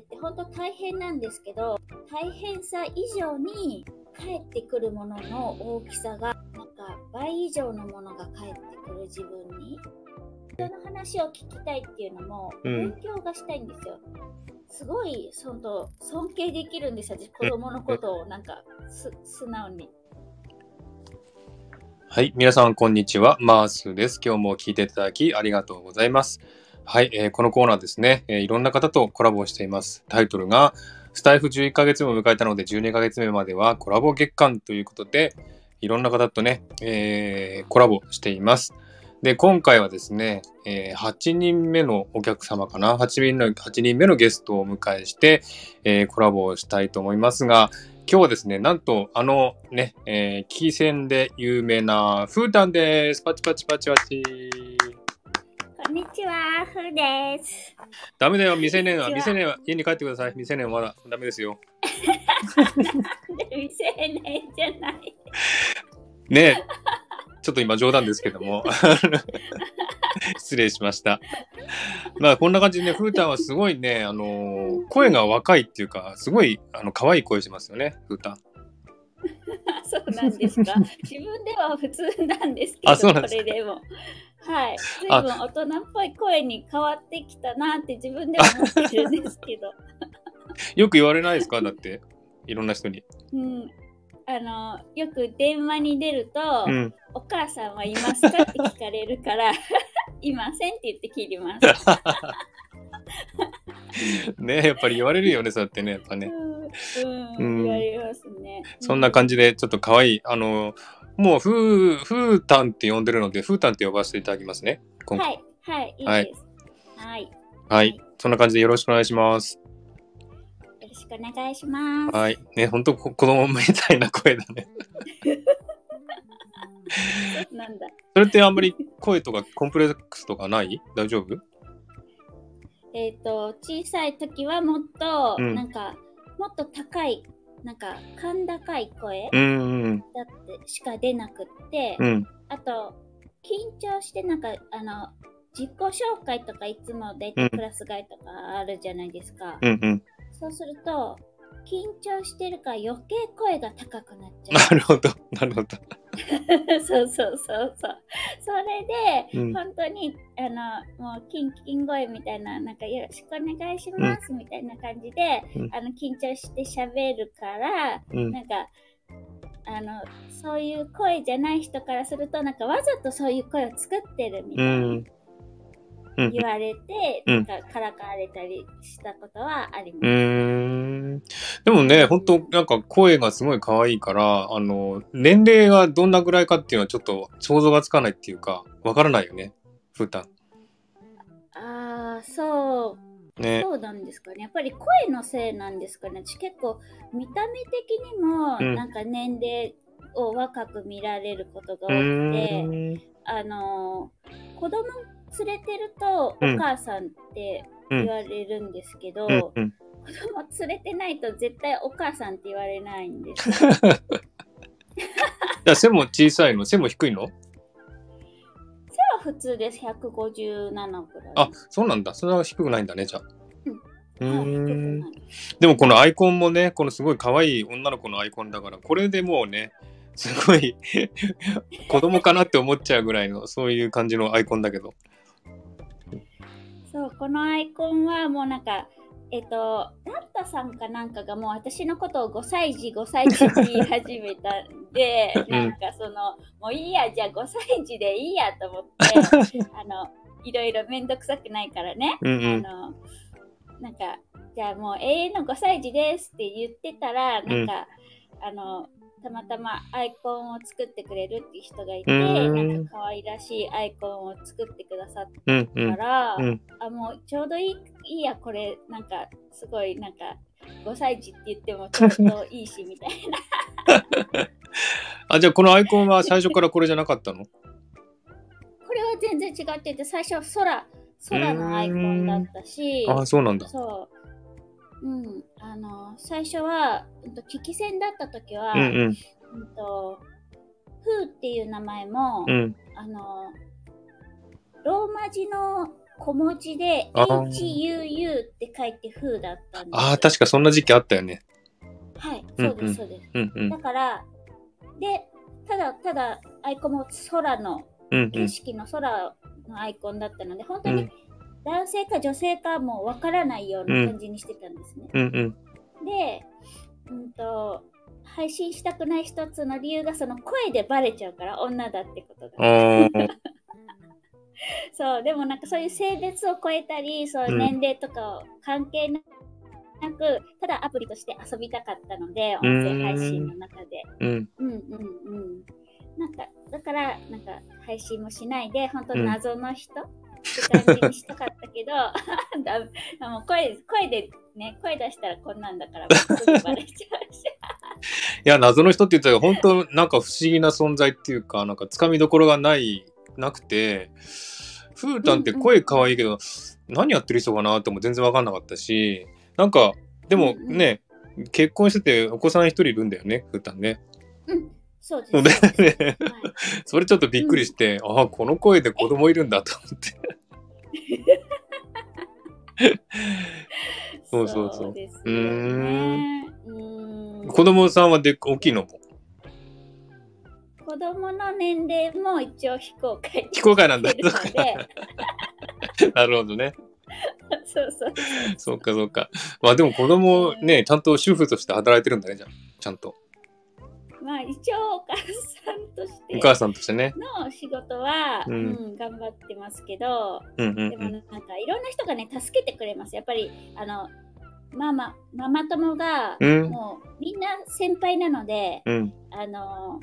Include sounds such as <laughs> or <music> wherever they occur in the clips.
てって本当大変なんですけど、大変さ以上に返ってくるものの大きさが、なんか倍以上のものが返ってくる自分に。人の話を聞きたいっていうのも、うん勉強がしたいんですよ。すごい、その尊敬できるんですよ、私子供のことをなんかす素直に。はい。皆さん、こんにちは。マースです。今日も聞いていただきありがとうございます。はい。えーこのコーナーですね、えーいろんな方とコラボをしています。タイトルが、スタイフ11ヶ月目を迎えたので、12ヶ月目まではコラボ月間ということで、いろんな方とね、えーコラボしています。で、今回はですね、えー8人目のお客様かな ?8 人の、8人目のゲストをお迎えして、えーコラボをしたいと思いますが、今日はですね、なんと、あのね、えー、キーセンで有名なフータンです。パチパチパチパチ。こんにちは、ふーです。ダメだよ、未成年は、未成年は家に帰ってください。未成年はまだダメですよ。<laughs> 未成年じゃない。ねえ、ちょっと今冗談ですけども。<laughs> 失礼しました。まあ、こんな感じでね、フータンはすごいね、あのー声が若いっていうか、すごい、あの、可愛い声しますよね、フータン。そうなんですか？<laughs> 自分では普通なんですけど、あそれでも。はい。随分大人っぽい声に変わってきたなって自分では思ってるんですけど。<laughs> よく言われないですか？だって、いろんな人に。うん。あの、よく電話に出ると、うん。お母さんはいますか？って聞かれるから、いませんって言って切ります。<laughs> <laughs> ねえ、やっぱり言われるよね、そうやってね、やっぱね。うん、うん言われますね。そんな感じで、ちょっと可愛い。あの、もう、ふー、ふーたんって呼んでるので、ふーたんって呼ばせていただきますね。今回はい、はい、いいはいです。はい。はい。そんな感じでよろしくお願いします。よろしくお願いします。はい。ね、ほんとこ子供みたいな声だね。<laughs> なんだ。それってあんまり声とかコンプレックスとかない？大丈夫？えっ、と、小さい時はもっと、うんなんか、もっと高い、なんか、甲高い声だってしか出なくって、うん。うん。あと、緊張して、なんか、あの、自己紹介とかいつも大うん体クラス替えとかあるじゃないですか。うんうん。そうすると、緊張してるから余計声が高くなっちゃなるほど。なるほど。う。<laughs> そうそうそうそう。それで、うん本当に、あの、もう、キンキン声みたいな、なんか、よろしくお願いします、みたいな感じで、うんあの、緊張して喋るから、うん。なんか、あの、そういう声じゃない人からすると、なんかわざとそういう声を作ってるみたういにん。うん言われて、うんなんかからかわれたりしたことはあります。うーん。でもね、ほんと、なんか声がすごい可愛いから、あの、年齢がどんなぐらいかっていうのはちょっと想像がつかないっていうか、わからないよね。ふーたん。ああ、そう。ね。そうなんですかね。やっぱり声のせいなんですかね。私結構見た目的にも、うんなんか年齢を若く見られることが多うくて、ーん。あのー子供連れてるとおうん母さんって言われるんですけど、うんうん。子供連れてないと絶対お母さんって言われないんです <laughs> 背も小さいの？背も低いの？背は普通です。157くらい。あ、そうなんだ。そんな低くないんだね、じゃあ。うん。でもこのアイコンもね、このすごい可愛い女の子のアイコンだから、これでもうね、すごい <laughs> 子供かなって思っちゃうぐらいの、そういう感じのアイコンだけど。そう、このアイコンはもうなんか、えっと、ラッタさんかなんかがもう私のことを5歳児、5歳児って言い始めたんで、うん。なんかその、もういいや、じゃあ5歳児でいいやと思って、<laughs> あの、いろいろめんどくさくないからね、うんうん。あの、なんか、じゃあもう永遠の5歳児ですって言ってたら、なんか、あの、たまたまアイコンを作ってくれるっていう人がいて、うんなんか可愛らしいアイコンを作ってくださっ。たから、うんあ、もうちょうどいいいいや、これ、なんか、すごい、なんか、5歳児って言ってもちょうどいいし、みたいな。<laughs> あ、じゃあこのアイコンは最初からこれじゃなかったの？これは全然違ってて、最初は空、空のアイコンだったし、あ、そうなんだ。そう。うん、あの、最初は、うんと、危機戦だった時は、うんうん。うんと、フーっていう名前も、うん。あの、ローマ字の小文字で HUU って書いて風だったんです。ああ、確かそんな時期あったよね。はい、うんそうです、そうです。うんうんだ。から、で、ただただアイコンも空の。景色の空のアイコンだったので、本当にうん男性か女性かもわからないような感じにしてたんですね。うんうん。で、うんと、配信したくない一つの理由がその声でバレちゃうから女だってことが。<laughs> そう、でもなんかそういう性別を超えたり、そう年齢とかを関係なく、ただアプリとして遊びたかったので、音声配信の中で。うん。うんうんうん。なんか、だから、なんか配信もしないで、本当謎の人、感じにしたかったけど、<laughs> だもう声声でね、声出したらこんなんだから、ちゃうし。いや、謎の人って言ったら、本当なんか不思議な存在っていうか、なんかつかみどころがない、なくて、ふーたんって声可愛いけど、何やってる人かなっても全然わかんなかったし、なんか、でもうんうんね、結婚しててお子さん一人いるんだよね、ふーたんね。うん、そうです。ね。はいそれちょっとびっくりして、ああ、この声で子供いるんだと思って。<laughs> そうそうそううーね。うーん子供さんはで大きいのも？子供の年齢も一応非公開非公開なんだ <laughs> なるほどね。そうそう。そうかそうか。まあでも子供ね、ちゃんと主婦として働いてるんだね、じゃあ。ちゃんと。まあ一応お母さんとしてお母さんとしてね。の仕事は、ううんん頑張ってますけど、うんうんでもなんかいろんな人がね、助けてくれます。やっぱり、あの、ママ、ママ友が、うん。もうみんな先輩なので、うん。あの、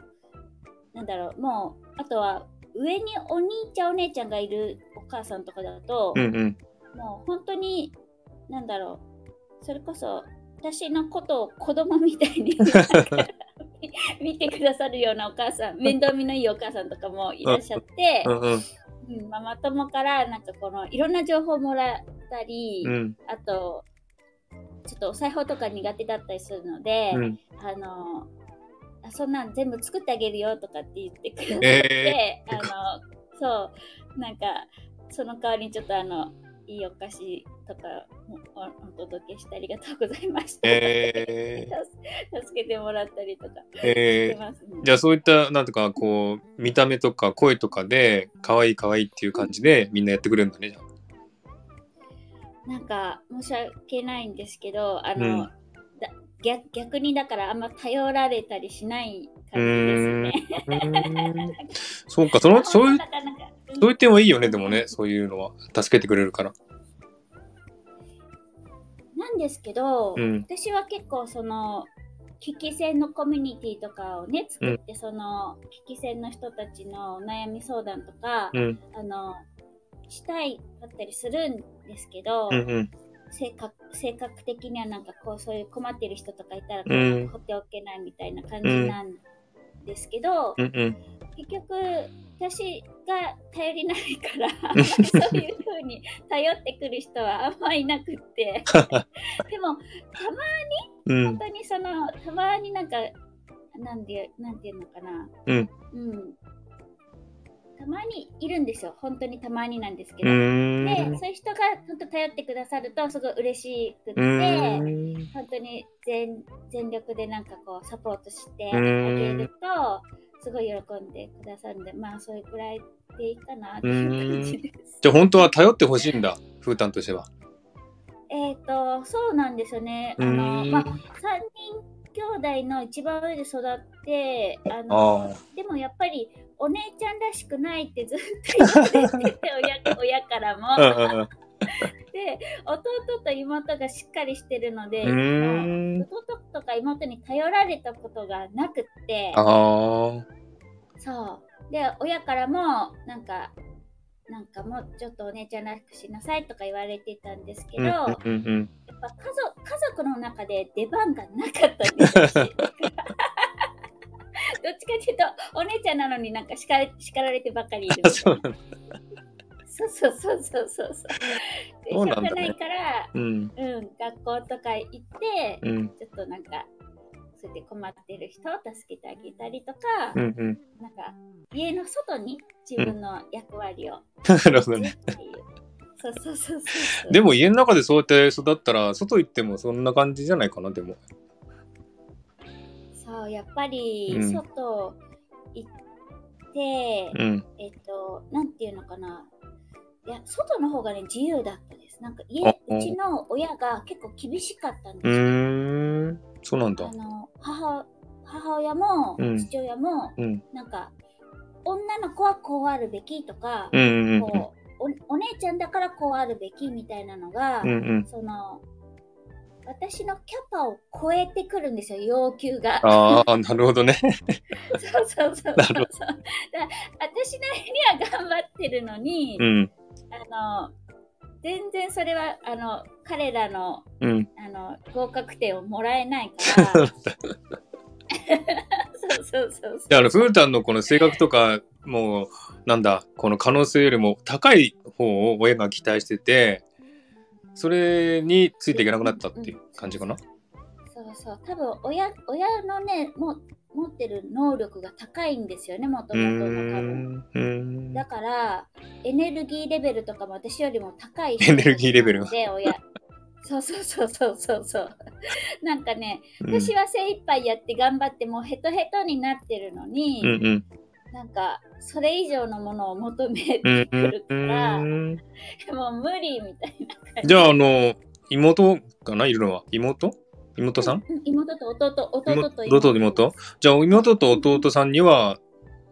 なんだろう、もう、あとは、上にお兄ちゃんお姉ちゃんがいるお母さんとかだと、うんうん。もう本当に、なんだろう、それこそ、私のことを子供みたいに <laughs> 見てくださるようなお母さん、面倒見のいいお母さんとかもいらっしゃってう、んうん。うん、ママ友からなんかこのいろんな情報もらったり、うん。あと、ちょっとお裁縫とか苦手だったりするので、うん。あのあ、そんなん全部作ってあげるよとかって言ってくださって、えあの、そう、なんか、その代わりにちょっとあの、いいお菓子とかもおお届けしてありがとうございました。え助 <laughs> 助けてもらったりとかえー、じゃあそういった、なんとかこう、見た目とか声とかで、可愛い可愛いっていう感じでみんなやってくれるんだね、じゃあ。なんか申し訳ないんですけど、あの、うんだ逆逆にだからあんま頼られたりしない感じですね。そうか、その、<laughs> そういう、そういう点はいいよね、でもね、そういうのは。助けてくれるから。なんですけど、うん。私は結構その危機戦のコミュニティとかをね作って、その危機戦の人たちのお悩み相談とか、うん。あのしたいかったりするんですけど、うんうん。性格性格的にはなんかこうそういう困ってる人とかいたら放っておけないみたいな感じなんですけど、うんうん。結局私が頼りないから <laughs> そういう風に頼ってくる人はあんまいなくって。<laughs> でもうん。本。当にそのたまになんかなんでなんていうのかな。うん、うん。たまにいるんですよ。本当にたまになんですけうど。でそういう人が本当頼ってくださるとすごい嬉しくって。本当に全全力でなんかこうサポートしてあうん。げるとすごい喜んでくださるんでまあそれくらいでいいかなっていう感じです。じゃあ本当は頼ってほしいんだ、フータンとしては。えっ、とそうなんですよね。あうのまあ3人兄弟の一番上で育ってあのあでもやっぱりお姉ちゃんらしくないってずっと言われてて親 <laughs> 親からも。で弟と妹がしっかりしてるので、か妹に頼られたことがなくって。そうで親からもなんかなんかもうちょっとお姉ちゃんらしくしなさいとか言われてたんですけど、うんやっぱ家族家族の中で出番がなかったんです <laughs> どっちかっていうとお姉ちゃんなのになんか叱られてばっかりいる <laughs> そ。そうそうそうそうそうそう。しょうがないから、うん。うん、学校とか行って、うん。ちょっとなんか、そうやって困ってる人を助けてあげたりとか、うんうん。なんか、家の外に自分の役割をなるほどね。そうそうそうそう。でも家の中でそうやって育ったら、外行ってもそんな感じじゃないかな、でも。そう、やっぱりうん外行って、うん。えっと、なんていうのかな。いや、外の方がね、自由だったです。なんか家、あうちの親が結構厳しかったんですうよ。ーん。そうなんだあ。の母母親もうん父親も、うん。なんか女の子はこうあるべきとか、うんうんうん。こうおお姉ちゃんだからこうあるべきみたいなのが、うんうん。その私のキャパを超えてくるんですよ要求が。ああ、なるほどね。<laughs> そうそうそうそう私なりには頑張ってるのに、うん。あの全然それはあの彼らのうん。あの合格点をもらえないから。<laughs> そうそうそうそう。で、あの、フータンのこの性格とか、もう、なんだ、この可能性よりも高い方を親が期待してて、それについていけなくなったっていう感じかな？そうそう。多分親親のねも持ってる能力が高いんですよね、もともとの多分。だから、エネルギーレベルとかも私よりも高いエネルギーレベルで、親。<laughs> そうそうそうそうそうそう。なんかね、うん私は精一杯やって頑張ってもうヘトヘトになってるのに、うんうん。なんかそれ以上のものを求めてうんくるから、うん。<laughs> もう無理みたいな。じゃあ、あの、妹かないるのは？妹？妹さん？う妹と弟、弟と妹と妹？じゃあ、妹と弟さんには、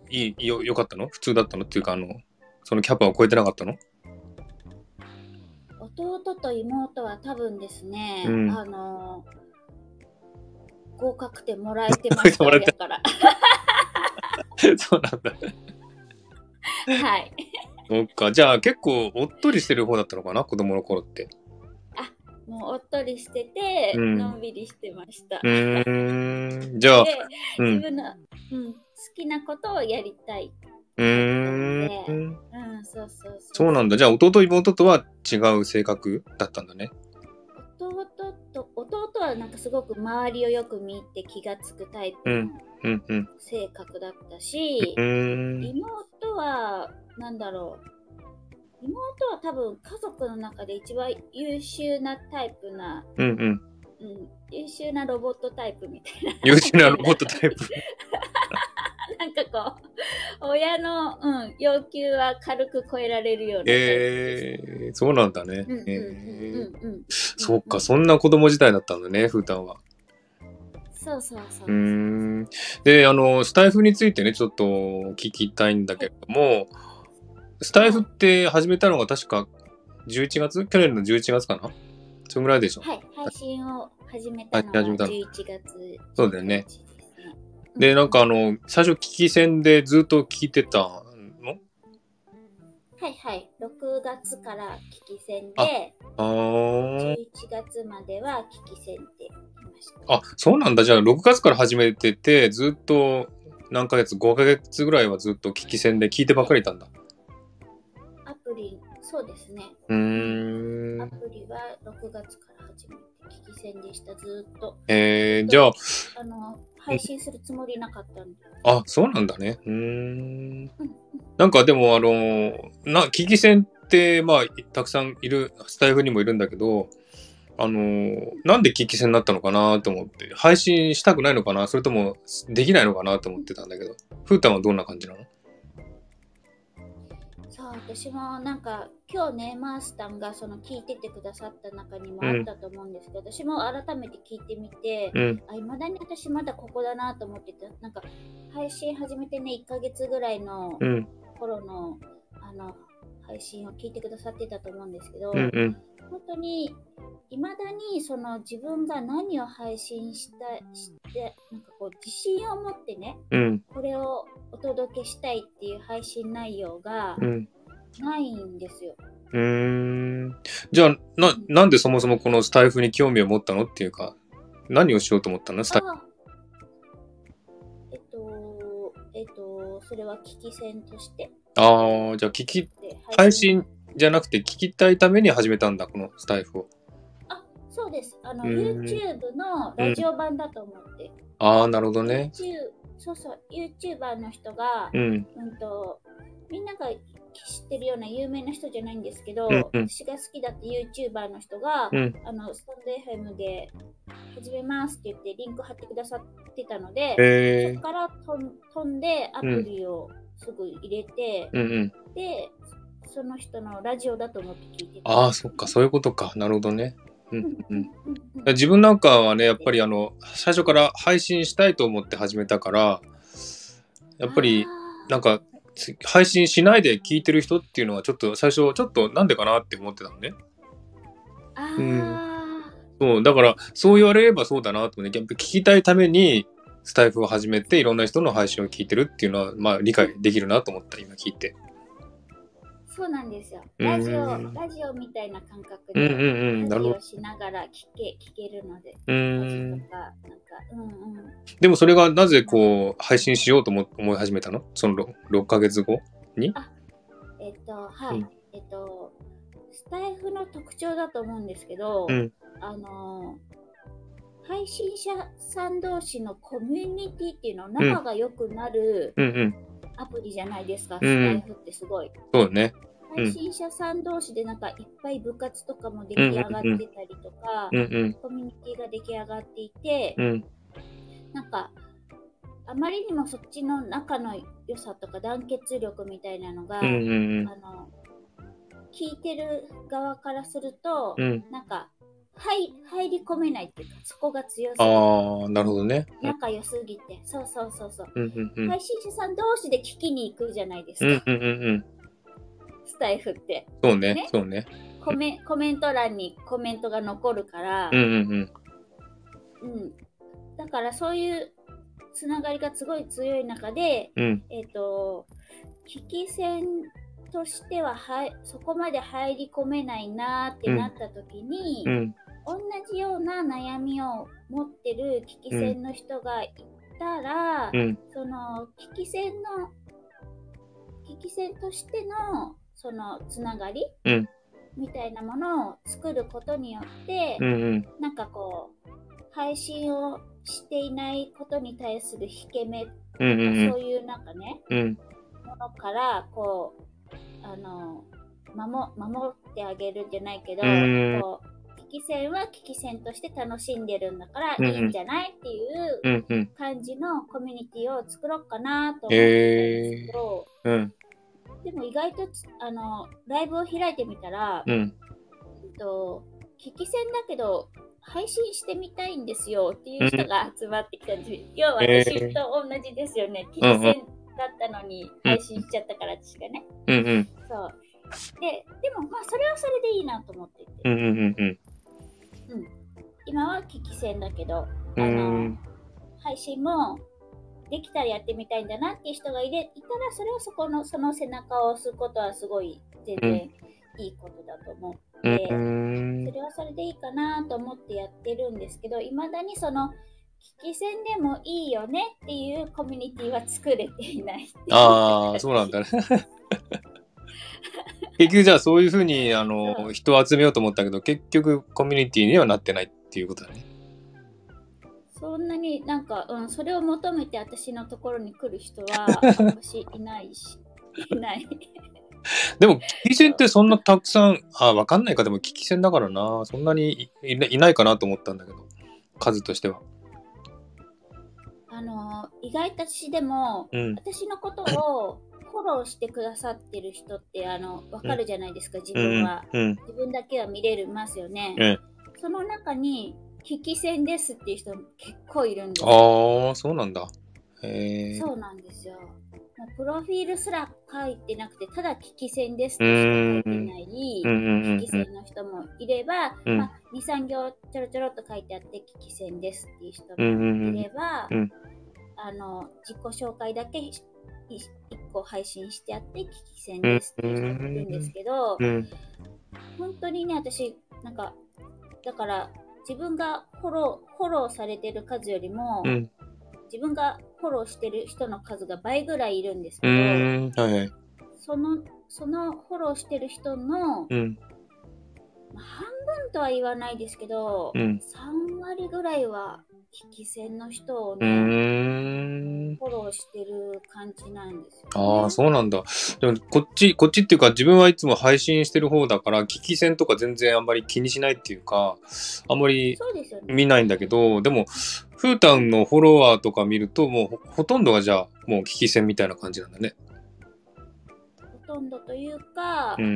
いい、よ、よかったの？普通だったの？っていうか、あの、そのキャパを超えてなかったの？弟と妹は多分ですね、うんあの合格点もらえてました <laughs> から。<laughs> そうなんだ。はい。そっか。じゃあ、結構、おっとりしてる方だったのかな？子供の頃って。もうおっとりしてて、うんのんびりしてました。うーん。じゃあ、で、うん。自分の、うん、好きなことをやりたい。うーん。うん、そうそうそう。そうなんだ。じゃあ、弟、妹とは違う性格だったんだね。弟と、弟はなんかすごく周りをよく見て気がつくタイプの。性格だったし。妹は、なんだろう。妹は多分家族の中で一番優秀なタイプな、うん、うん。うん、優秀なロボットタイプみたいな。優秀なロボットタイプ。<laughs> なんかこう、親の、うん、要求は軽く超えられるようなタイプです。えー、そうなんだね。そっか、そんな子供時代だったんだね、フータンは。そうそうそう。うーん。で、あの、スタイフについてね、ちょっと聞きたいんだけれども、スタイフって始めたのが確か11月？去年の11月かな？そんぐらいでしょ？はい、配信を始めたのがはい始めたの11月。そうだよね11日でなんかあうの、最初聞き戦でずっと聞いてたの？はいはい。6月から聞き戦あで、あー11月までは聞き戦って言いました。あ、そうなんだ。じゃあ6月から始めてて、ずっと何ヶ月、5ヶ月ぐらいはずっと聞き戦で聞いてばっかりいたんだ。アプリ、そうですね。うーん。アプリは6月から始めて聞き戦でした、ずーっと。えー、じゃあ、あの、配信するつもりなかったんで。あ、そうなんだね。うーん。うんなんかでも、あの、な、聞き戦って、まあ、たくさんいる、スタイフにもいるんだけど、あの、なんで聞き戦になったのかなと思って、配信したくないのかなそれとも、できないのかなと思ってたんだけど、ふーたんはどんな感じなの？私もなんか、今日ね、マースタンがその聞いててくださった中にもあったと思うんですけど、私も改めて聞いてみて、うん。あ、未だに私まだここだなと思ってて、なんか、配信始めてね、1ヶ月ぐらいのうん。頃の、あの、配信を聞いてくださってたと思うんですけど、うん。うん。本当に、未だにその自分が何を配信したして、なんかこう、自信を持ってね、うん。これをお届けしたいっていう配信内容がうん。ないんですよ。うーん。じゃあ、な、なんでそもそもこのスタイフに興味を持ったのっていうか、何をしようと思ったの？スタイフ。あえっと、えっと、それは聞き戦としてああ、じゃあ聞き、で配信じゃなくて聞きたいために始めたんだ、このスタイフを。あ、そうです。あの、うん YouTube のラジオ版だと思って。ああ、なるほどね。YouTube、そうそう、YouTuber の人が、うん。うんと、みんなが知ってるような有名な人じゃないんですけど、うんうん私が好きだった YouTuber の人が、うんあのスタンド FM で始めますって言ってリンク貼ってくださってたので、へえそこから飛んでアプリをすぐ入れて、うんうん。で、その人のラジオだと思って聞いてああ、そっか、そういうことか。なるほどね。うんうん。うん自分なんかはね、やっぱりあの、最初から配信したいと思って始めたから、やっぱり、なんか、つ配信しないで聞いてる人っていうのはちょっと最初、ちょっとなんでかなって思ってたのね。あうんあそう、だから、そう言われればそうだなと思って、やっぱ聞きたいために、スタイフを始めて、いろんな人の配信を聞いてるっていうのは、まあ、理解できるなと思った、今聞いて。そうなんですよ。うんラジオ、ラジオみたいな感覚うんうで、ラジオ。しながら聞け聞けるので、うーん家事とか、なんか、うんうん。でもそれがなぜこう、配信しようと思思い始めたの？その 6, 6ヶ月後？えっと、はい。うんえっと、スタイフの特徴だと思うんですけど、うんあのー、配信者さん同士のコミュニティっていうの、仲が良くなるうんうん。アプリじゃないですか、んスタイフってすごい。そうね。うん配信者さん同士でなんかいっぱい部活とかも出来上がってたりとか、うんうん。コミュニティが出来上がっていて、うん。なんか、あまりにもそっちの仲の良さとか団結力みたいなのが、うんうんあの、聞いてる側からすると、うん。うん。なんか、はい、入り込めないっていうか、そこが強すぎて、ああ、なるほどね。仲良すぎて、そうそうそうそう。うんうんうん。配信者さん同士で聞きに行くじゃないですか、うんうんうんうん。スタイフって。そうねね。そうね。コメコメント欄にコメントが残るから、うんうんうん。うん、だからそういうつながりがすごい強い中で、うん。えっ、と、聞き戦としてははいそこまで入り込めないなってなった時に、うん。同じような悩みを持ってる聞き戦の人がいたら、うん。その聞き戦の聞き戦としてのそのつながり、うんみたいなものを作ることによって、うんうん。なんかこう配信をしていないことに対する引け目とか、うんうんそういうなんかねうん。ものからこうあの守守ってあげるんじゃないけど、うんこう聞き戦は聞き戦として楽しんでるんだからいいんじゃないっていう。感じのコミュニティを作ろうかなと思っんですけど、うん。でも意外とつあのライブを開いてみたら、うん。えっと、聞き戦だけど配信してみたいんですよっていう人が集まってきたんです。要はえー私と同じですよね。聞きうんうん戦だったのに配信しちゃったから私がね。うんうん。そう。で、でもまあそれはそれでいいなと思っていて、うんうんうんうん。今は聞き戦だけど、うあのん。配信もできたらやってみたいんだなっていう人がいれいたら、それはそこの、その背中を押すことはすごい全然いいことだと思って、うんそれはそれでいいかなと思ってやってるんですけど、いまだにその、聞き戦でもいいよねっていうコミュニティは作れていないああ、そうなんだね。<laughs> 結局じゃあそういうふうにあその人を集めようと思ったけど結局コミュニティにはなってないっていうことだね。そんなになんか、うん、それを求めて私のところに来る人は <laughs> あんましいないし、いない。でも聞き戦ってそんなたくさんあわかんないかでも聞き戦だからなそんなにいいないないかなと思ったんだけど数としては。あの、意外と私でも、うん私のことをフォローしてくださってる人って、あの、わかるじゃないですか、自うん分は。うん自分だけは見れるますよね。うんその中に、聞き戦ですっていう人結構いるんですよ。ああそうなんだ。へえ。そうなんですよ。プロフィールすら書いてなくて、ただ聞き戦ですとしか書いてない、聞き戦の人もいれば、うんまあ、2、3行ちょろちょろっと書いてあって、聞き戦ですっていう人もいれば、うんあの、自己紹介だけ1個配信してあって、聞き戦ですっていう人もいるんですけど、うん本当にね、私、なんか、だから、自分がフォロー、フォローされてる数よりも、うん自分がフォローしてる人の数が倍ぐらいいるんですうけど、ん。はいはい。その、そのフォローしてる人の、うん。まあ半分とは言わないですけど、うん。3割ぐらいは引き線の人をうね。フォローしてる感じなんですよ、ね。ああ、そうなんだ。でも、こっち、こっちっていうか、自分はいつも配信してる方だから、聞き戦とか全然あんまり気にしないっていうか、あんまり。見ないんだけど、でも、フータンのフォロワーとか見ると、もうほほとんどがじゃあ、もう聞き戦みたいな感じなんだね。ほとんどというか、うんう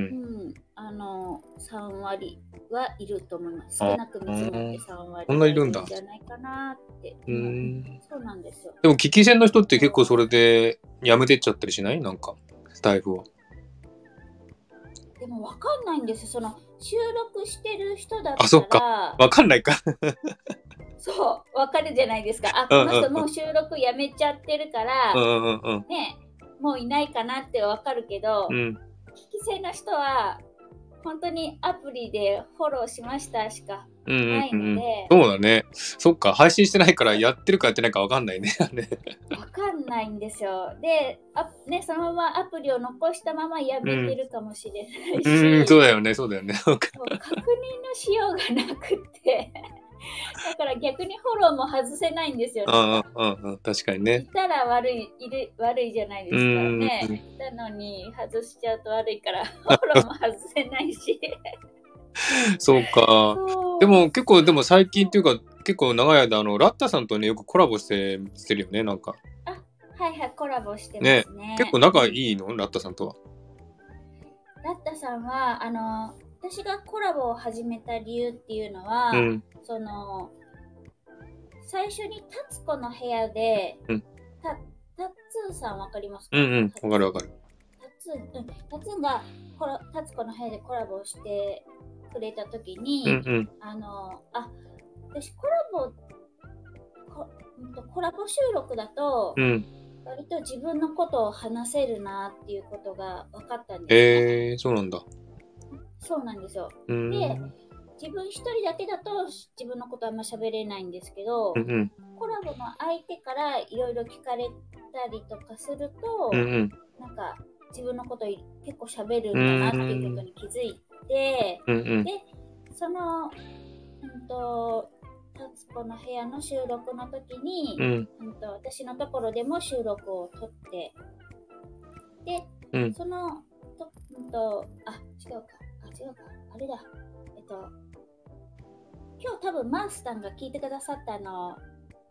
んあの、3割はいると思います。あ少なく見積もって3割そんないるんだんじゃないかなって。うーん。そうなんですよ。でも、聞き戦の人って結構それで、やめてっちゃったりしない？なんか、スタイフを。でもわかんないんですよ。その収録してる人だったら、あそっかわかんないか。<laughs> そう、わかるじゃないですか。あ、この人もう収録やめちゃってるから、うんうんうんね、もういないかなってわかるけど、うん。うん。聞き戦の人は、本当にアプリでフォローしましたしかうんうんないうんので、そうだね。そっか、配信してないからやってるかやってないかわかんないね。<laughs> あれわかんないんですよ。で、あね、そのままアプリを残したままやめてるかもしれないし、うん、そうだよね、そうだよね。確認のしようがなくって、<laughs> だから逆にフォローも外せないんですよ、うんうんうんうん、確かにいね。たら悪い、いる悪いじゃないですかうんね。いたのに外しちゃうと悪いから、<laughs> フォローも外せないし。そうか。そうでも結構、でも最近っていうか、結構長い間、あの、ラッタさんとね、よくコラボして、してるよね、なんか。はいはい、コラボしてますね。結構仲いいの？ラッタさんとは。ラッタさんは、あの、私がコラボを始めた理由っていうのは、うん。その、最初にタツコの部屋で、うんたタッツーさんわかりますか？うんうん、わかるわかる。タツー、うん、タツーがコラタツコの部屋でコラボしてくれたときに、うんうん。あの、あ、私コラボ、こうんとコラボ収録だと、うん。割と自分のことを話せるなっていうことが分かったんですね、えー、そうなんだ。そうなんですよ。で自分一人だけだと自分のことあんま喋れないんですけど、うんうん。コラボの相手からいろいろ聞かれたりとかすると、うんうん。なんか自分のこと結構喋るんだなっていうことに気づいて、うんうん。で、その、うんと、タツコの部屋の収録の時に、うん。うんと私のところでも収録を撮って、で、うんその、とうんと、あ、違うか、あ、違うか、あれだ、えっと、今日多分マンスタンが聞いてくださったあの、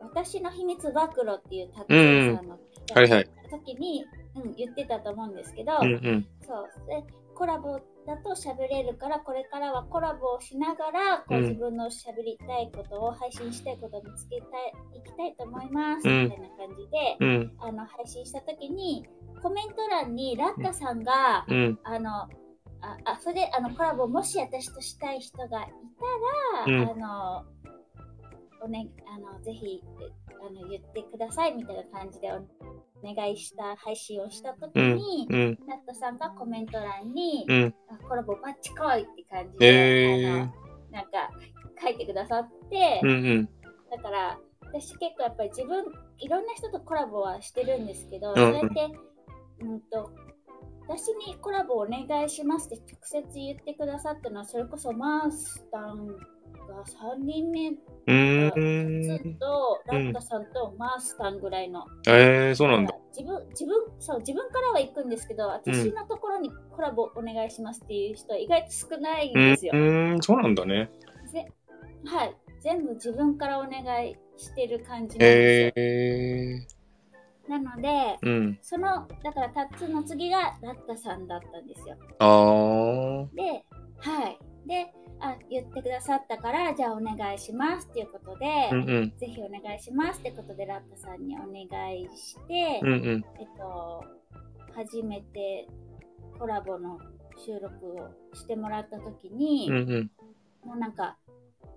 私の秘密暴露っていうタトゥーさんのはいはい。時に、うん、言ってたと思うんですけど、うんうん。そう。で、コラボだと喋れるから、これからはコラボをしながら、こううん自分の喋りたいことを、配信したいことを見つけたい、いきたいと思います、うんみたいな感じで、うん。あの、配信した時に、コメント欄にラッタさんが、うん。あの、あ、あ、それで、あの、コラボもし私としたい人がいたら、うんあの、おね、あの、ぜひ、えあの、言ってくださいみたいな感じでお願いした配信をした時に、うん。ナットさんがコメント欄に、うん。あコラボバッチ来いって感じで、えーあのなんか書いてくださって、うんうん。だから私結構やっぱり自分いろんな人とコラボはしてるんですけど、んそうやって、うんと私にコラボお願いしますって直接言ってくださったのはそれこそマースタンが3人目。とラッタさんとマースタンぐらいのえー、そうなんだ。自分自分そう自分からは行くんですけど私のところにコラボお願いしますっていう人は意外と少ないんうですよ。ーん、そうなんだね。ぜはい全部自分からお願いしてる感じなんですよ。えなのでー、うん。そのだからタッツーの次がラッタさんだったんですよ。あー。ではいであ言ってくださったからじゃあお願いしますっていうことで、うんうん。ぜひお願いしますってことでラッタさんにお願いして、うんうん。えっと、初めてコラボの収録をしてもらった時に、うんうん。もうなんか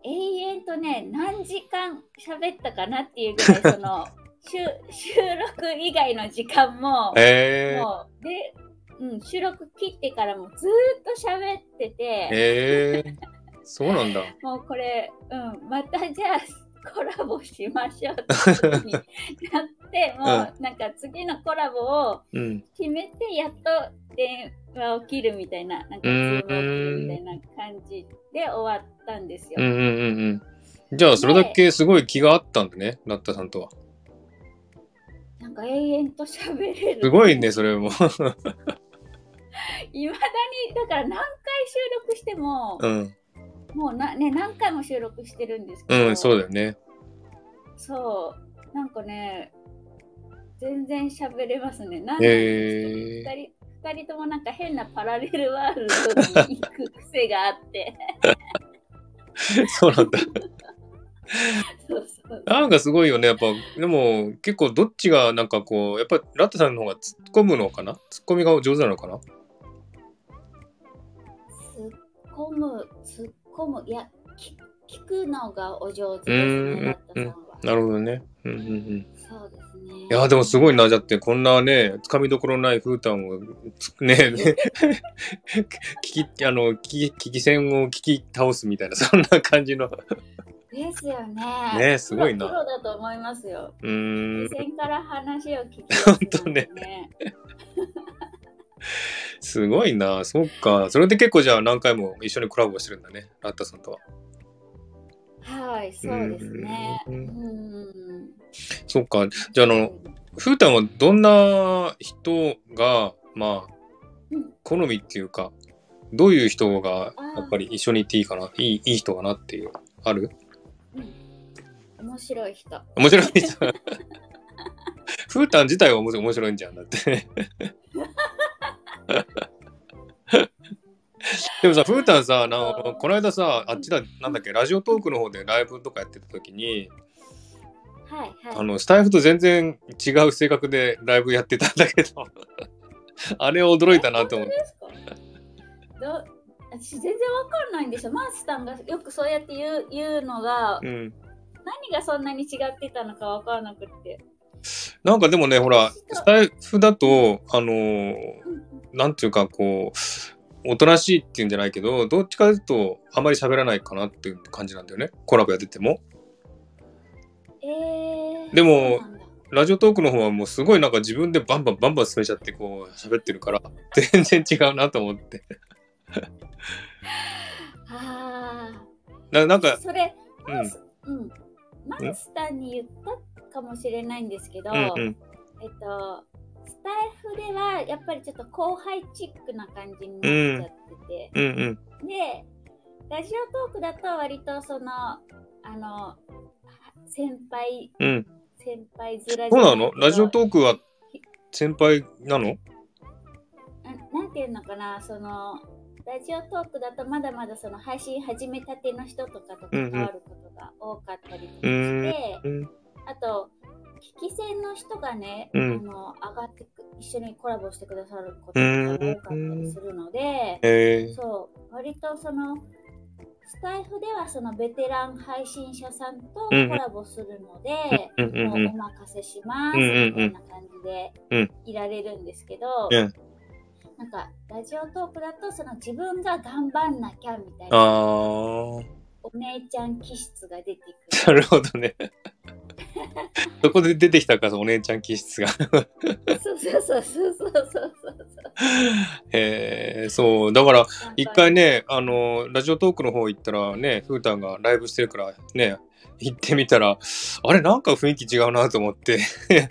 永遠とね何時間喋ったかなっていうぐらいその <laughs> 収収録以外の時間も、えー。もうで、うん、収録切ってからもずーっと喋ってて、えー。そうなんだ。<laughs> もうこれ、うん、またじゃあコラボしましょうって <laughs> なって、もうなんか次のコラボをうん。決めてやっと電話を切るみたいな、なんかみたいな感じで終わったんですよ。うんうんうんうん。じゃあ、それだけすごい気があったんだね、ラッタさんとは。か永遠と喋れる。すごいね、それも。<laughs> いまだに、だから何回収録しても、うん。もうな、ね、何回も収録してるんですけど、うん、そうだよね。そう、なんかね、全然喋れますね。なんへで、え二人、二人ともなんか変なパラレルワールドに行く癖があって。<laughs> そうなんだ。なんかすごいよね。やっぱ、でも結構どっちがなんかこう、やっぱラッタさんの方が突っ込むのかな？突っ込みが上手なのかな？突っ込む、突っ込む、いや、聞聞くのがお上手うですね、ラッタさんは。なるほどね。うんうんうん。そうですね。いや、でもすごいな。だってこんなね、つかみどころないフータンをつ、ね、ね <laughs> 聞き、あの、聞き、聞き戦を聞き倒すみたいな、そんな感じの。ですよね。ねすごいなプロだと思いますよ。うーん目、線から話を聞きやすいなんてね。すごいな。そっか。それで結構じゃあ何回も一緒にコラボしてるんだね。ラッタさんとは。はい、そうですね。ううんん。そっか。じゃあ、あの、フータンはどんな人が、まあうん、好みっていうか、どういう人がやっぱり一緒にいていいかな、いいいい人かなっていう、ある？面白い人。面白い人。フータン自体は面白いんじゃん、だって。<laughs> でもさ、フータンさ、あのこの間さ、あっちだ、なんだっけ、ラジオトークの方でライブとかやってた時に、はいはい。あの、スタイフと全然違う性格でライブやってたんだけど、<laughs> あれ驚いたなと思って。私全然わかんないんですよ。マースさんがよくそうやって言う言うのが、うん。何がそんなに違ってたのかわからなくって。なんかでもね、ほら、スタイフだと、あのーうんなんていうか、こう、おとなしいっていうんじゃないけど、どっちかというと、あまり喋らないかなっていう感じなんだよね。コラボやってても。えー、でもラジオトークの方はもうすごいなんか自分でバンバンバンバン進めちゃってこう喋ってるから、<laughs> 全然違うなと思って。あななんか、あ、それ、うん、うん。マースターに言ったかもしれないんですけど、うん、うん、えっと、スタイフではやっぱりちょっと後輩チックな感じになっちゃってて、うん、うん。で、ラジオトークだと割とその、あの、先輩、うん。先輩面じゃない。そうなの？ラジオトークは先輩なの？ななんていうのかな、その、ラジオトークだとまだまだその配信始めたての人とかと関わることが多かったりとかして、うん、あと、聞き戦の人がね、うん。あの上がってく一緒にコラボしてくださることが多かったりするので、え。ー、そう、割とその、スタイフではそのベテラン配信者さんとコうん。ラボするので、うん、うん、もうおうん。任せしますうんうんうん。みたいな感じでうん。いられるんですけど、うんなんかラジオトークだとその自分が頑張んなきゃみたいあなー、お姉ちゃん気質が出てなくる。るほどね。<laughs> そこで出てきたか、お姉ちゃん気質が。そうそうそうそうそうそうそう。えー、そう、だから、一回ね、あの、ラジオトークの方行ったらね、ふーたんがライブしてるからね、行ってみたら、あれ、なんか雰囲気違うなと思って。<laughs>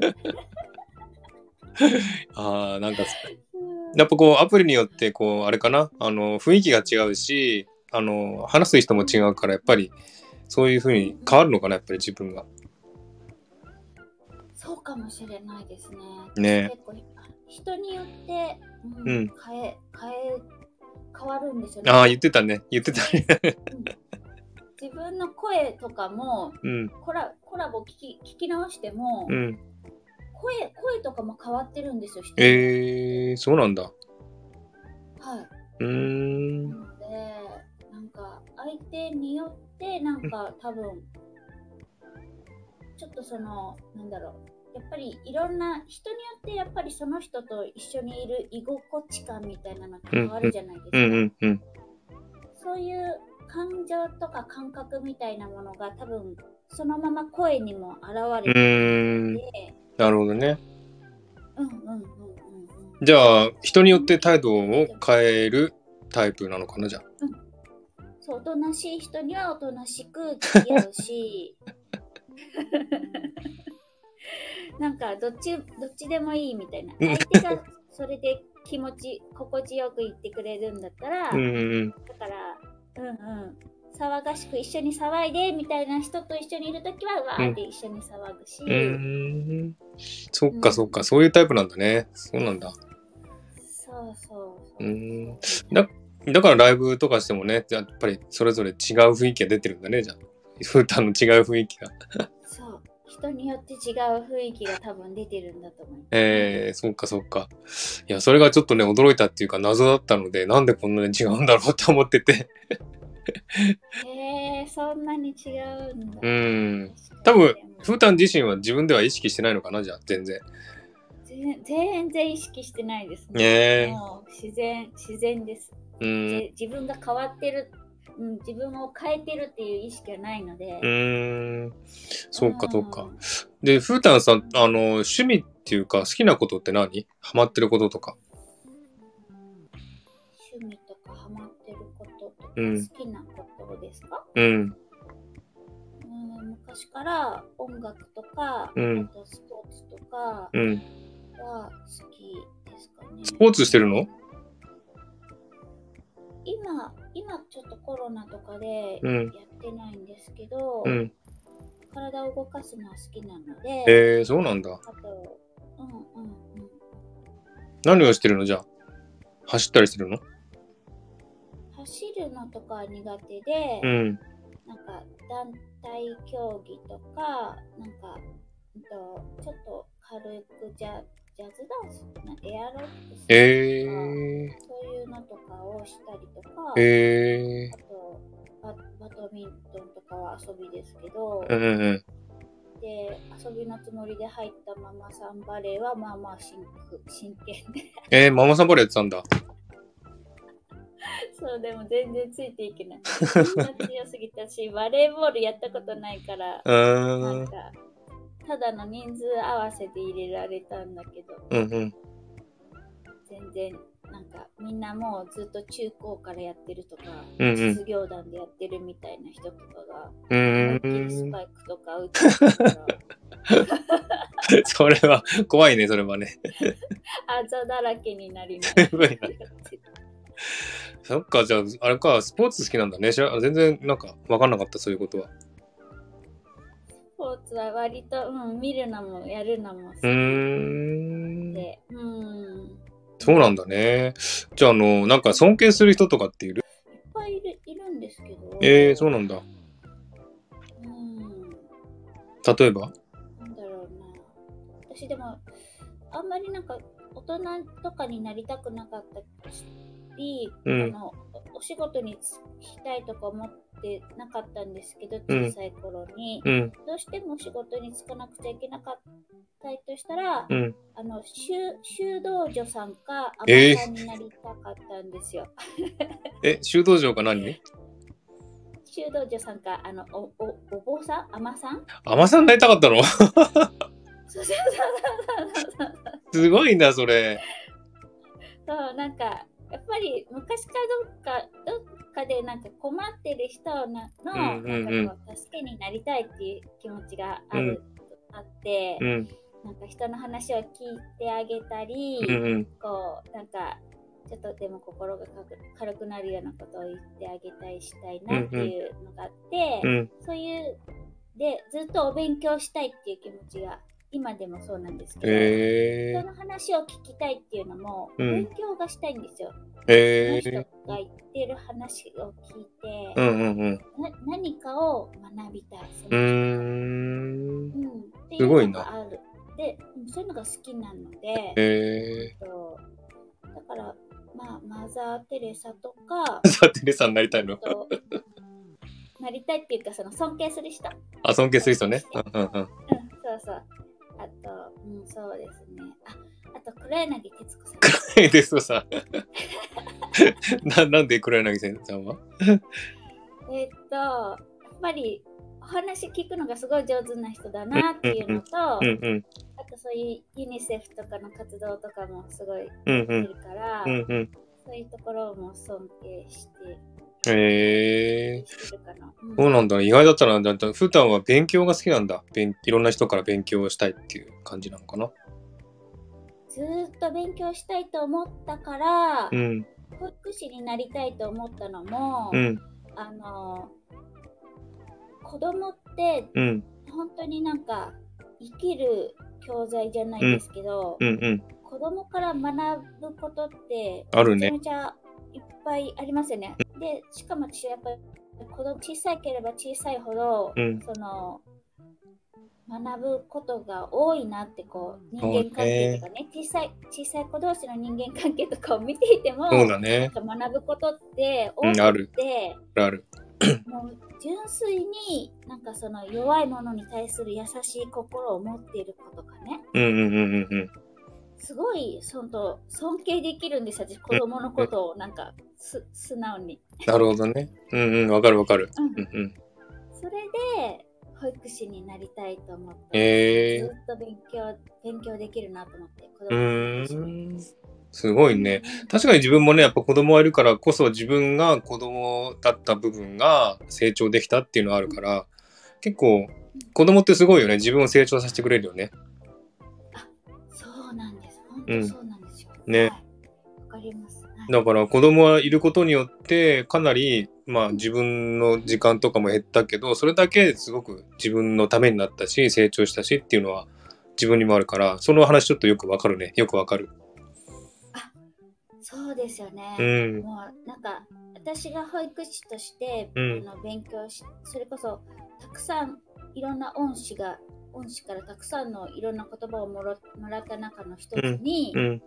ああ、なんか、やっぱこう、アプリによって、こう、あれかな、あの、雰囲気が違うし、あの、話す人も違うから、やっぱり、そういう風に変わるのかな、やっぱり自分が。そうかもしれないですね。ね結構人によって、うんうん変え変え変わるんですよね。ああ、言ってたね。言ってたね。自分の声とかもうん、コラコラボ聞き聞き直しても、うん。声声とかも変わってるんですよ。えー、そうなんだ。はい。うーん。なので、なんか相手によってなんか多分ちょっとそのなんだろうやっぱりいろんな人によってやっぱりその人と一緒にいる居心地感みたいなのが変わるじゃないですか。うんうんうん。そういう感情とか感覚みたいなものが多分そのまま声にも現うれてーん。いて、なるほどね。うんうんうんうんうん。じゃあ、人によって態度を変えるタイプなのかな、じゃあ。そう、おとなしい人にはおとなしく付き合うし、<laughs> なんかどっち、どっちでもいいみたいな。相手がそれで気持ち、心地よく言ってくれるんだったら、うんうん。だから、うんうん。騒がしく一緒に騒いでみたいな人と一緒にいるときは、わーって一緒に騒ぐし、うーん。そっかそっか、そういうタイプなんだね。そうなんだ。そうそうそう。んだだからライブとかしてもね、やっぱりそれぞれ違う雰囲気が出てるんだね、じゃあ。フータンの違う雰囲気が。そう。人によって違う雰囲気が多分出てるんだと思う。えー、そっかそっか。いや、それがちょっとね、驚いたっていうか謎だったので、なんでこんなに違うんだろうって思ってて。へえー、そんなに違うんだ。うーん。多分にでも、フータン自身は自分では意識してないのかな、じゃあ、全然。全全然意識してないですねえもう自然、自然です。うーん。ぜ自分が変わってる、うん、自分を変えてるっていう意識はないので。うーん。そうか、そうかん。で、フータンさん、あの、趣味っていうか、好きなことって何？ハマってることとか。好きなことですか、うん。うん、昔から音楽とか、うんあとスポーツとかうん。は好きですかね。スポーツしてるの？今、今ちょっとコロナとかでうんやってないんですけど、うん。体を動かすのは好きなので、えー、そうなんだ。あと、うんうんうん。何をしてるの？じゃあ。走ったりしてるの？走るのとかは苦手で、うん。なんか団体競技とか、なんか、ちょっと軽くジャジャズダンスなエアロックスとか、えー、そういうのとかをしたりとか、えあとババドミントンとかは遊びですけど、ー、うんうんうん。で遊びのつもりで入ったママさんバレーはまあまあ真真剣でえー、ママさんバレーやってたんだ。<laughs> そうでも全然ついていけないみんな強すぎたし <laughs> バレーボールやったことないから。なんかただの人数合わせで入れられたんだけどうんうん。全然なんかみんなもうずっと中高からやってるとか、うんうん実業団でやってるみたいな人とかがう思いっきりス。パイクとか打ってたから <laughs> それは、怖いね、それはね。あざだらけになります <laughs> そっか、じゃあ、あれか、スポーツ好きなんだね。知ら全然、なんか、わかんなかった、そういうことは。スポーツは割と、うん、見るのもやるのも好きうーん。で、うん、そうなんだね。じゃあ、あの、なんか尊敬する人とかっている？いっぱいいるいるんですけど、えー、そうなんだ。うん、例えば？なんだろうな。私でも、あんまりなんか、大人とかになりたくなかったり、うん。あのおお仕事に就きたいとか思ってなかったんですけど、うん。小さい頃に、うん、どうしても仕事に就かなくちゃいけなかったりとしたら、うん。あの修修道女さんかアえー。マさんになりたかったんですよ。え、修道場か何？修道女さんかあのおおお坊さん？アマさん？アマさんになりたかったの？すごいな、それ。そうなんかぱり昔からどっかどっかでなんか困ってる人のなんか助けになりたいっていう気持ちがある、あって、うん、なんか人の話を聞いてあげたり、うん、うん。こうなんかちょっとでも心が軽く軽くなるようなことを言ってあげたいしたいなっていうのがあって、うん、そういうでずっとお勉強したいっていう気持ちが今でもそうなんですけど、え人の話を聞きたいっていうのも、うん勉強がしたいんですよ。ー、えそのー、人が言ってる話を聞いて、うん、うん、うん。な何かを学びたい。うーん。すごいなある。で、うんそういうのが好きなので、えとだから、まあ、マザー・テレサとかー、、さあ、テレさんになりたいの？となりたいっていうか、その尊敬する人。あ、尊敬する人ね。うん、うん、うん。うん、そうそう。あと、うん、そうですね。あ、あと、黒柳徹子さん。えですとさ。な、なんで黒柳さんは？えっと、やっぱり、お話聞くのがすごい上手な人だなっていうのと、うん、うん、あとそういうユニセフとかの活動とかもすごいうん、うしてん、るから、うん、うん。そういうところも尊敬してへえしてるかな。うんそうなんだ。意外だったな。だって、普段は勉強が好きなんだ。勉いろんな人から勉強したいっていう感じなのかな。ずーっと勉強したいと思ったから、うん。保育士になりたいと思ったのも、うん。あの子供ってうん。本当になんか生きる教材じゃないですけど、うん。うん。子供から学ぶことってあるね。めちゃめちゃいっぱいありますよね。で、しかも私やっぱり子供小さければ小さいほど、うん。その学ぶことが多いなってこう人間関係とかね小さい小さい子同士の人間関係とかを見ていてもそうだね。学ぶことって多うんあるくて、ある。もう純粋になんかその弱いものに対する優しい心を持っている子とかねうんうんうんうんうん。すごいそんと尊敬できるんですよ私子供のことをなんかす素直に。なるほどね。うんうん。わかるわかる。うんうんうん。それで保育士になりたいと思って、えーずっと勉強勉強できるなと思って子う供。すごいね。確かに自分もね、やっぱ子供がいるからこそ自分が子供だった部分が成長できたっていうのはあるから、結構子供ってすごいよね。自分を成長させてくれるよね。そうなん。です本うん当そうなんですよ、ね。はい。わかります、はい。だから子供がいることによってかなりまあ自分の時間とかも減ったけど、それだけすごく自分のためになったし、成長したしっていうのは自分にもあるから、その話ちょっとよくわかるね。よくわかる。そうですよね、うん。もうなんか私が保育士として、うん。あの勉強しそれこそたくさんいろんな恩師が恩師からたくさんのいろんな言葉をもらもらった中の一つに、うん。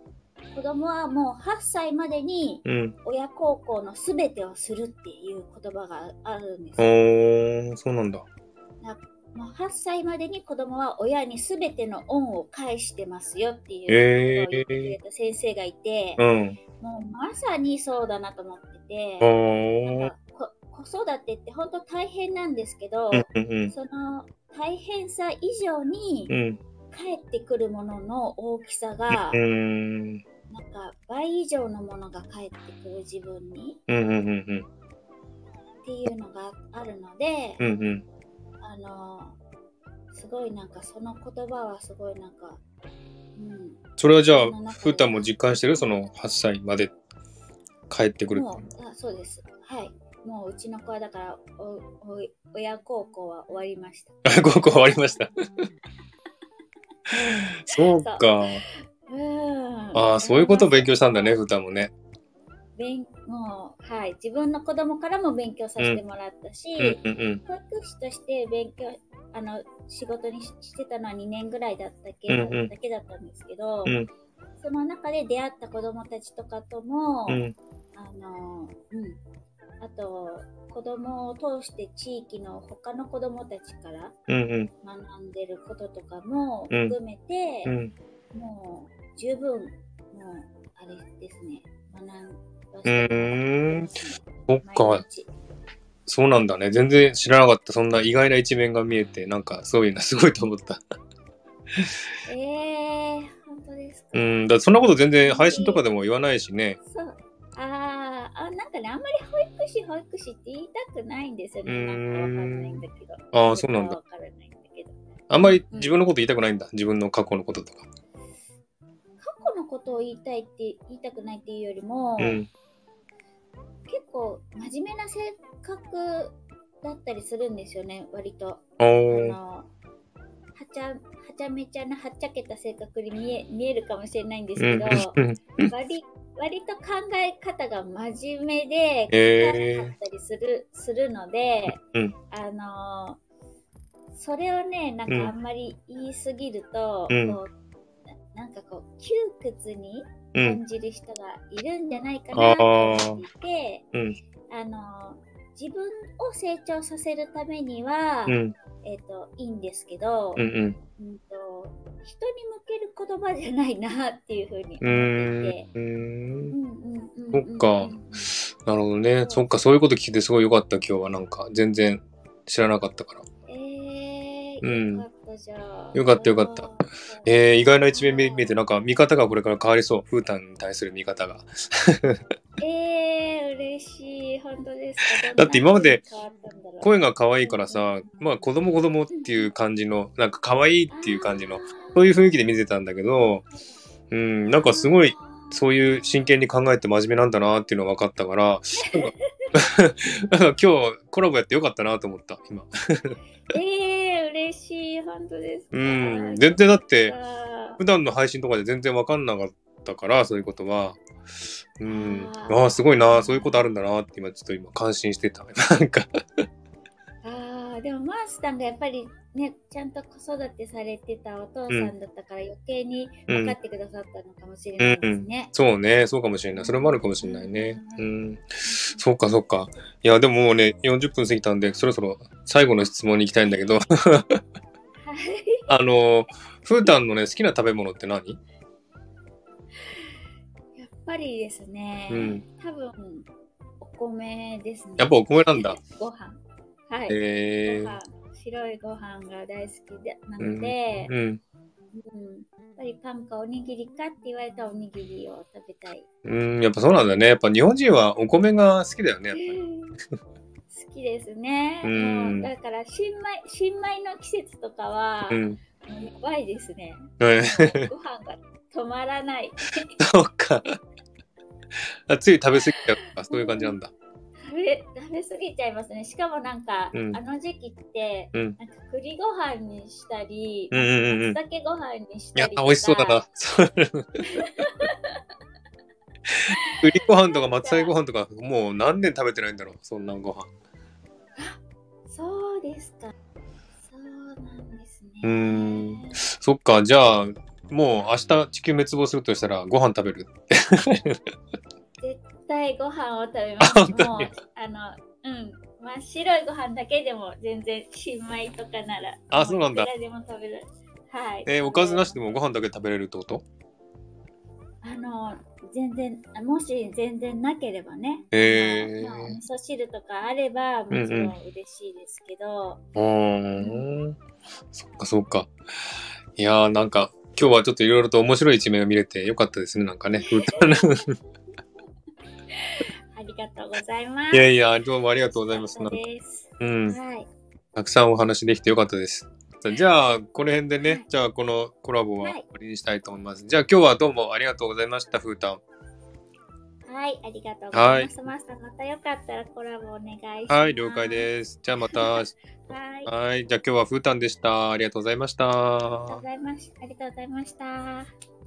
子供はもう8歳までにうん。親孝行のすべてをするっていう言葉があるんですおよ。ー、そうなんだ。もう8歳までに子供は親にすべての恩を返してますよっていうえことを言ってくれた先生がいて、うん。もうまさにそうだなと思ってて、おーなんかこ子育てって本当大変なんですけど、うんうんその大変さ以上にうん。返ってくるものの大きさが、うん。なんか倍以上のものが返ってくる自分にうんうんうんうん。っていうのがあるので、うんうん。あのすごいなんかその言葉はすごいなんか、うん、それはじゃあ、ふーたんも実感してる？その8歳まで帰ってくる。もうあそうですはいもううちの子はだから親孝行は終わりました <laughs> 高校終わりました。<laughs> そうか。うんああ、そういうことを勉強したんだね、ふーたんもね。勉もうはい自分の子供からも勉強させてもらったし、うんうんうん。保育士として勉強あの仕事にししてたのは2年ぐらいだったけ、うんうんだけだったんですけど、うんその中で出会った子供たちとかとも、うんあのうん、あと子供を通して地域の他の子供たちからうん学んでることとかもうん含めて、うん。うん。もう十分もうあれですね学ん。そっかそうなんだね。全然知らなかった。そんな意外な一面が見えて、なんかそういうのすごいと思った。<laughs> えー、本当ですか、うん。だそんなこと全然配信とかでも言わないしね。そう。あーあ、なんかね、あんまり保育士、保育士って言いたくないんですよね。うーんなんかわかんないんだけど。あーそうなんだわからないんだけど。あんまり自分のこと言いたくないんだ。自分の過去のこととか。過去のことを言いたいって言いたくないっていうよりも、うん。結構真面目な性格だったりするんですよね、割と。おあー。の、はちゃ、はちゃめちゃな、はっちゃけた性格に見え見えるかもしれないんですうんけど、うん。割割と考え方が真面目で、えーかったりするするので、うんあのーそれをね、なんうんかあんまり言いすぎると、うんこうななんかこう、窮屈にうん。感じる人がいるんじゃないかなと思っていて、うん。あのー自分を成長させるためには、うん。えっ、と、いいんですけど、うん。うん。うんと人に向ける言葉じゃないなっていうふうにう思っていて。うんうんうんそっかなるほどね。そっか、そういうこと聞いてすごいよかった、今日は。なんか、全然知らなかったから。えー、うんよかったじゃあ。よかったよかったあー。えー、意外な一面見見えて、なんか見方がこれから変わりそう。フータンに対する見方が。<laughs> えー、嬉しい。本当ですか。だって今まで声が可愛いからさ、まあ子供子供っていう感じの、なんか可愛いっていう感じの、そういう雰囲気で見てたんだけど、うん、なんかすごい、そういう真剣に考えて真面目なんだなっていうのが分かったから、なんか今日コラボやってよかったなと思った、今。えー、嬉しい。本当ですか。うん、全然だって、あ普段の配信とかで全然分かんなかったから、そういうことは。うん、ああ、すごいな、そういうことあるんだなって今ちょっと今感心してた。なんか、でもマースさんがやっぱりねちゃんと子育てされてたお父さんだったから余計に分かってくださったのかもしれないですね。そうね、そうかもしれない。それもあるかもしれないね。うん。そうか、そうか。いや、でももうね、40分過ぎたんで、そろそろ最後の質問に行きたいんだけど、はい <laughs> あの、フータンのね、好きな食べ物って何？やっぱりですね、うん多分お米ですね。やっぱお米なんだ。ご飯。はい。えー、白いご飯が大好きでなので、うん。うんやっぱりパンかおにぎりかって言われたらおにぎりを食べたい。うん、やっぱそうなんだね。やっぱ日本人はお米が好きだよね。好きですね。うんだから新米新米の季節とかは、うん。やばいですね。うんご飯が止まらない。<laughs> そうか。あつい食べ過ぎちゃうとか、そういう感じなんだ。食べ食べ過ぎちゃいますね。しかもなんか、うんあの時期って、うんなんか栗ご飯にしたり、うんうんうんうん松茸ご飯にしいやたり、とか。美味しそうだな。<laughs> 栗ご飯とか松茸ご飯とか、もう何年食べてないんだろう、そんなご飯。そうですか。そうなんですね。うーんそっか、じゃあ、もう明日地球滅亡するとしたらご飯食べる。絶対ご飯を食べまあす。もう、あの、うん。真っ白いご飯だけでも全然新米とかなら。あそうなんだでも食べれる。はい。えーおかずなしでもご飯だけ食べれるってこと？あの、全然、もし全然なければね。へーまあお味噌汁とかあれば、もちろんうんうん嬉しいですけど、うーん。そっかそっか。いやーなんか、今日はちょっといろいろと面白い一面を見れてよかったですね、なんかね。<laughs> <laughs> ありがとうございます。いやいや、どうもありがとうございます。うん。はい。たくさんお話できてよかったです。じゃあ、この辺でね、はいじゃあこのコラボははい終わりにしたいと思います。じゃあ今日はどうもありがとうございました、フータン。はい、ありがとうございます。マスター、またよかったらコラボお願いします。はい、了解です。じゃあまた。<laughs> はい、はい、じゃあ今日はフータンでした。ありがとうございました。ありがとうございました。ありがとうございました。